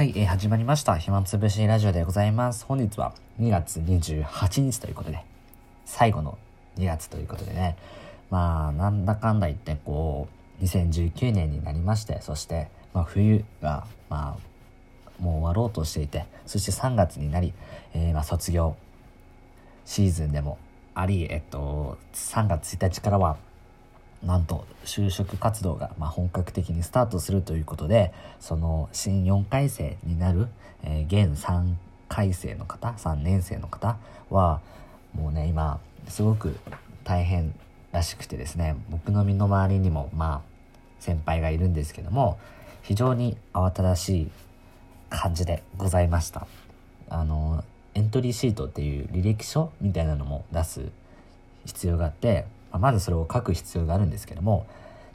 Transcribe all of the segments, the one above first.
はい、えー始まりました。暇つぶしラジオでございます。本日は2月28日ということで、最後の2月ということでね、まあ、なんだかんだ言って、こう、2019年になりまして、そして、まあ、冬が、まあ、もう終わろうとしていて、そして3月になり、えーまあ、卒業シーズンでもあり、えっと、3月1日からは、なんと就職活動がま本格的にスタートするということでその新4回生になる、えー現3回生の方3年生の方はもうね今すごく大変らしくてですね僕の身の回りにもまあ先輩がいるんですけども非常に慌ただしい感じでございました。あのエントリーシートっていう履歴書みたいなのも出す必要があって、まあまずそれを書く必要があるんですけども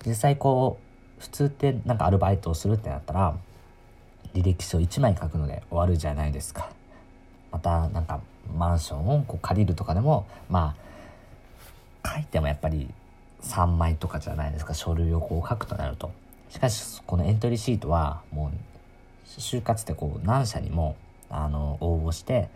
実際こう普通ってなんかアルバイトをするってなったら履歴書1枚書くので終わるじゃないですか。またなんかマンションをこう借りるとかでもまあ書いてもやっぱり3枚とかじゃないですか。書類をこう書くとなると。しかしこのエントリーシートはもう就活ってこう何社にもあの応募して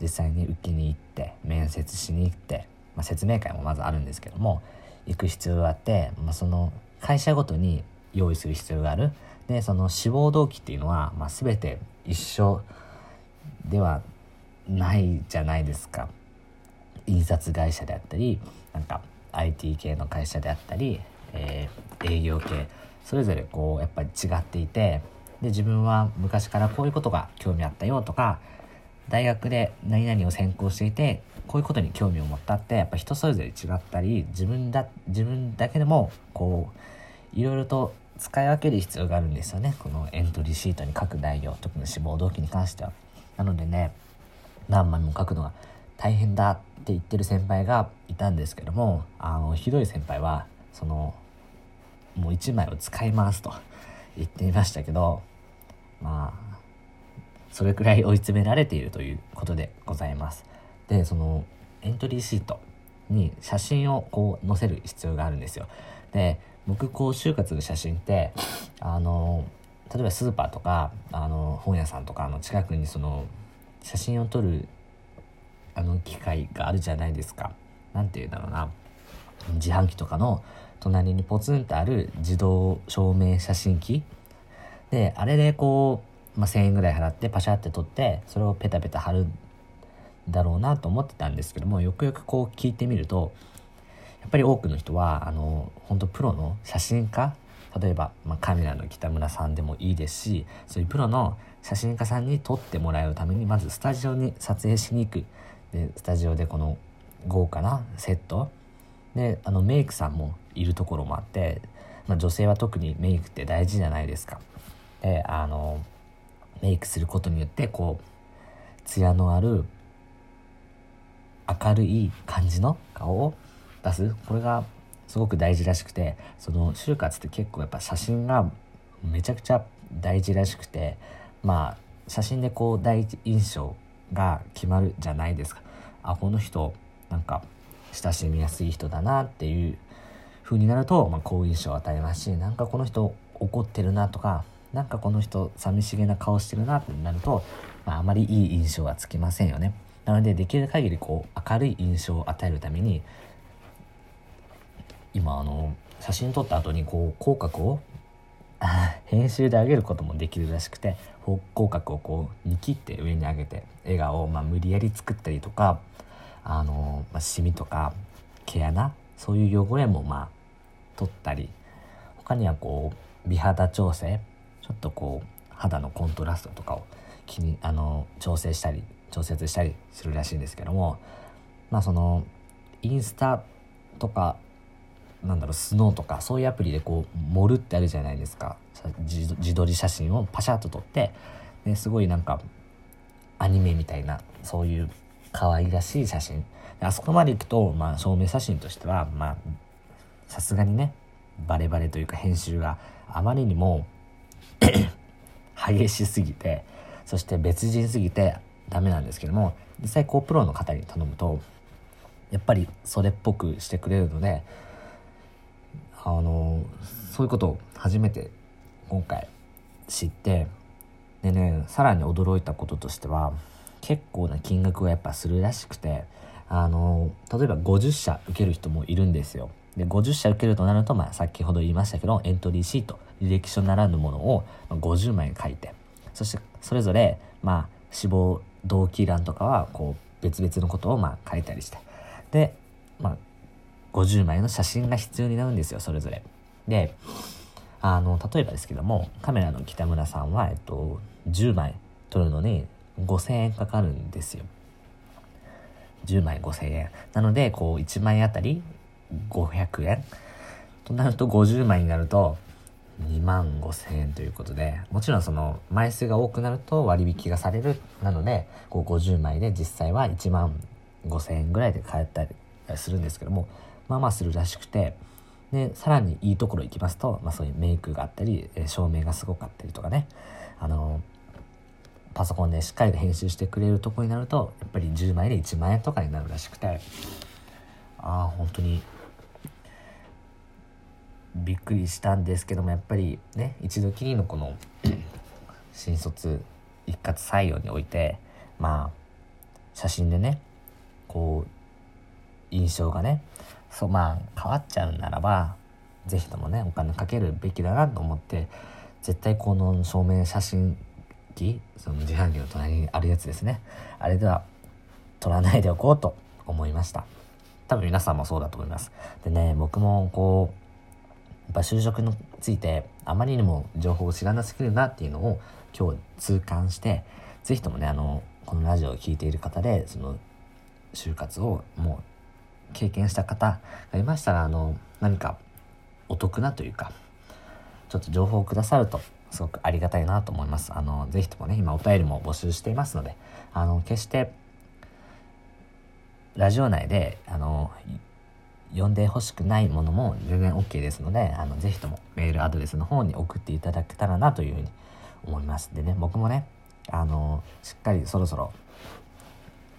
実際に受けに行って面接しに行って、まあ、説明会もまずあるんですけども行く必要があって、まあ、その会社ごとに用意する必要がある。でその志望動機っていうのは、まあ、全て一緒ではないじゃないですか。印刷会社であったりなんか IT 系の会社であったり、えー営業系。それぞれこうやっぱり違っていてで自分は昔からこういうことが興味あったよとか大学で何々を専攻していてこういうことに興味を持ったってやっぱ人それぞれ違ったり自分だ自分だけでもこういろいろと使い分ける必要があるんですよねこのエントリーシートに書く内容特に志望動機に関しては。なのでね何枚も書くのが大変だって言ってる先輩がいたんですけどもあのひどい先輩はそのもう1枚を使いますと言っていましたけどまあそれくらい追い詰められているということでございます。でそのエントリーシートに写真をこう載せる必要があるんですよ。で僕こう就活の写真ってあの例えばスーパーとかあの本屋さんとかの近くにその写真を撮るあの機械があるじゃないですか。なんて言うんだろうな。自販機とかの隣にポツンとある自動照明写真機。であれでこう、まあ、1,000円ぐらい払ってパシャって撮ってそれをペタペタ貼るんだろうなと思ってたんですけどもよくよくこう聞いてみるとやっぱり多くの人はあの本当プロの写真家例えば、まあ、カメラの北村さんでもいいですしそういうプロの写真家さんに撮ってもらうためにまずスタジオに撮影しに行くでスタジオでこの豪華なセットであのメイクさんもいるところもあって、まあ、女性は特にメイクって大事じゃないですか。であのメイクすることによってこう艶のある明るい感じの顔を出す。これがすごく大事らしくてその就活って結構やっぱ写真がめちゃくちゃ大事らしくてまあ写真でこう第一印象が決まるじゃないですか。あこの人なんか親しみやすい人だなっていう風になると、まあ、好印象を与えますしなんかこの人怒ってるなとかなんかこの人寂しげな顔してるなってなると、まあ、あまりいい印象はつきませんよね。なのでできる限りこう明るい印象を与えるために今あの写真撮った後にこう口角を編集で上げることもできるらしくて口角をこうに切って上に上げて笑顔をまあ無理やり作ったりとかあの、まあ、シミとか毛穴そういう汚れもまあ取ったり他にはこう美肌調整ちょっとこう肌のコントラストとかを気にあの調整したり調節したりするらしいんですけどもまあそのインスタとかなんだろうスノーとかそういうアプリでこう盛るってあるじゃないですか。自自撮り写真をパシャッと撮ってですごいなんかアニメみたいなそういう可愛らしい写真。あそこまで行くと、まあ、証明写真としてはまさすがにねバレバレというか編集があまりにも 激しすぎてそして別人すぎてダメなんですけども実際こうプロの方に頼むとやっぱりそれっぽくしてくれるのであのそういうことを初めて今回知ってでね、さらに驚いたこととしては、結構な金額をやっぱするらしくて、あの、例えば50社受ける人もいるんですよ。で、50社受けるとなると、まあ、先ほど言いましたけど、エントリーシート、履歴書ならぬものを50枚書いて、そしてそれぞれ、まあ、志望動機欄とかは、こう、別々のことをまあ書いたりして。で、まあ、50枚の写真が必要になるんですよ、それぞれ。で、あの、例えばですけども、カメラの北村さんは、えっと、10枚撮るのに5000円かかるんですよ。10枚5000円。なので、こう、1枚あたり500円？となると50枚になると2万5000円ということで、もちろんその枚数が多くなると割引がされる。なので、こう50枚で実際は1万5000円ぐらいで買えたりするんですけども、まあまあするらしくて、で、さらにいいところ行きますと、まあそういうメイクがあったり、照明がすごかったりとかね、あの、パソコンでしっかりと編集してくれるとこになると、やっぱり10枚で1万円とかになるらしくて、ああ、本当にびっくりしたんですけどもやっぱりね一度きりのこ の新卒一括採用においてまあ写真でねこう印象がねそうまあ変わっちゃうならば是非ともねお金かけるべきだなと思って絶対この照明写真機その自販機の隣にあるやつですねあれでは撮らないでおこうと思いました。多分皆さんもそうだと思います。でね僕もこうっぱ就職についてあまりにも情報を知らなすぎるなっていうのを今日痛感して、ぜひともね、あの、このラジオを聴いている方で、その、就活をもう経験した方がいましたら、あの、何かお得なというか、ちょっと情報をくださるとすごくありがたいなと思います。あの、ぜひともね、今お便りも募集していますので、あの、決して、ラジオ内で、あの、呼んでほしくないものも全然 OK ですので、あの、ぜひともメールアドレスの方に送っていただけたらなというふうに思います。でね、僕もね、あの、しっかりそろそろ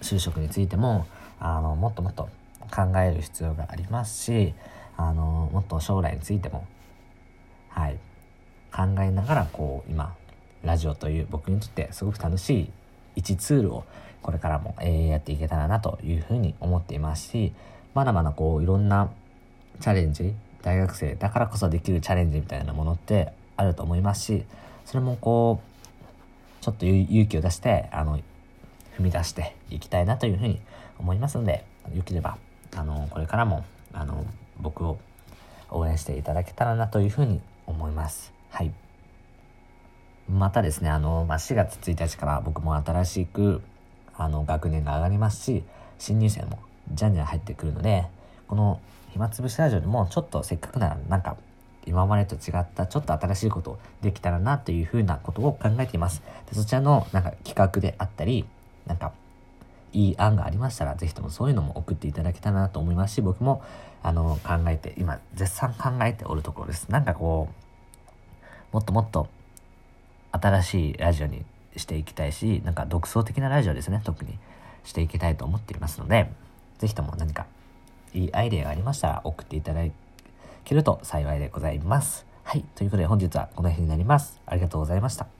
就職についても、あの、もっともっと考える必要がありますし、あの、もっと将来についても、はい、考えながら、こう、今、ラジオという僕にとってすごく楽しい一ツールをこれからも、えー、やっていけたらなというふうに思っていますし、まだまだこういろんなチャレンジ大学生だからこそできるチャレンジみたいなものってあると思いますしそれもこうちょっと勇気を出してあの踏み出していきたいなというふうに思いますのでよければあのこれからもあの僕を応援していただけたらなというふうに思います。はい。またですね、あの、まあ、4月1日から僕も新しく、あの、学年が上がりますし、新入生もじゃんじゃん入ってくるので、この暇つぶしラジオでもちょっとせっかくならなんか今までと違ったちょっと新しいことできたらなというふうなことを考えています。でそちらのなんか企画であったり、なんかいい案がありましたら、ぜひともそういうのも送っていただけたらなと思いますし、僕もあの考えて、今絶賛考えておるところです。なんかこう、もっともっと新しいラジオにしていきたいし、なんか独創的なラジオですね、特にしていきたいと思っていますので、ぜひとも何かいいアイデアがありましたら送っていただけると幸いでございます。はい。ということで本日はこの辺になります。ありがとうございました。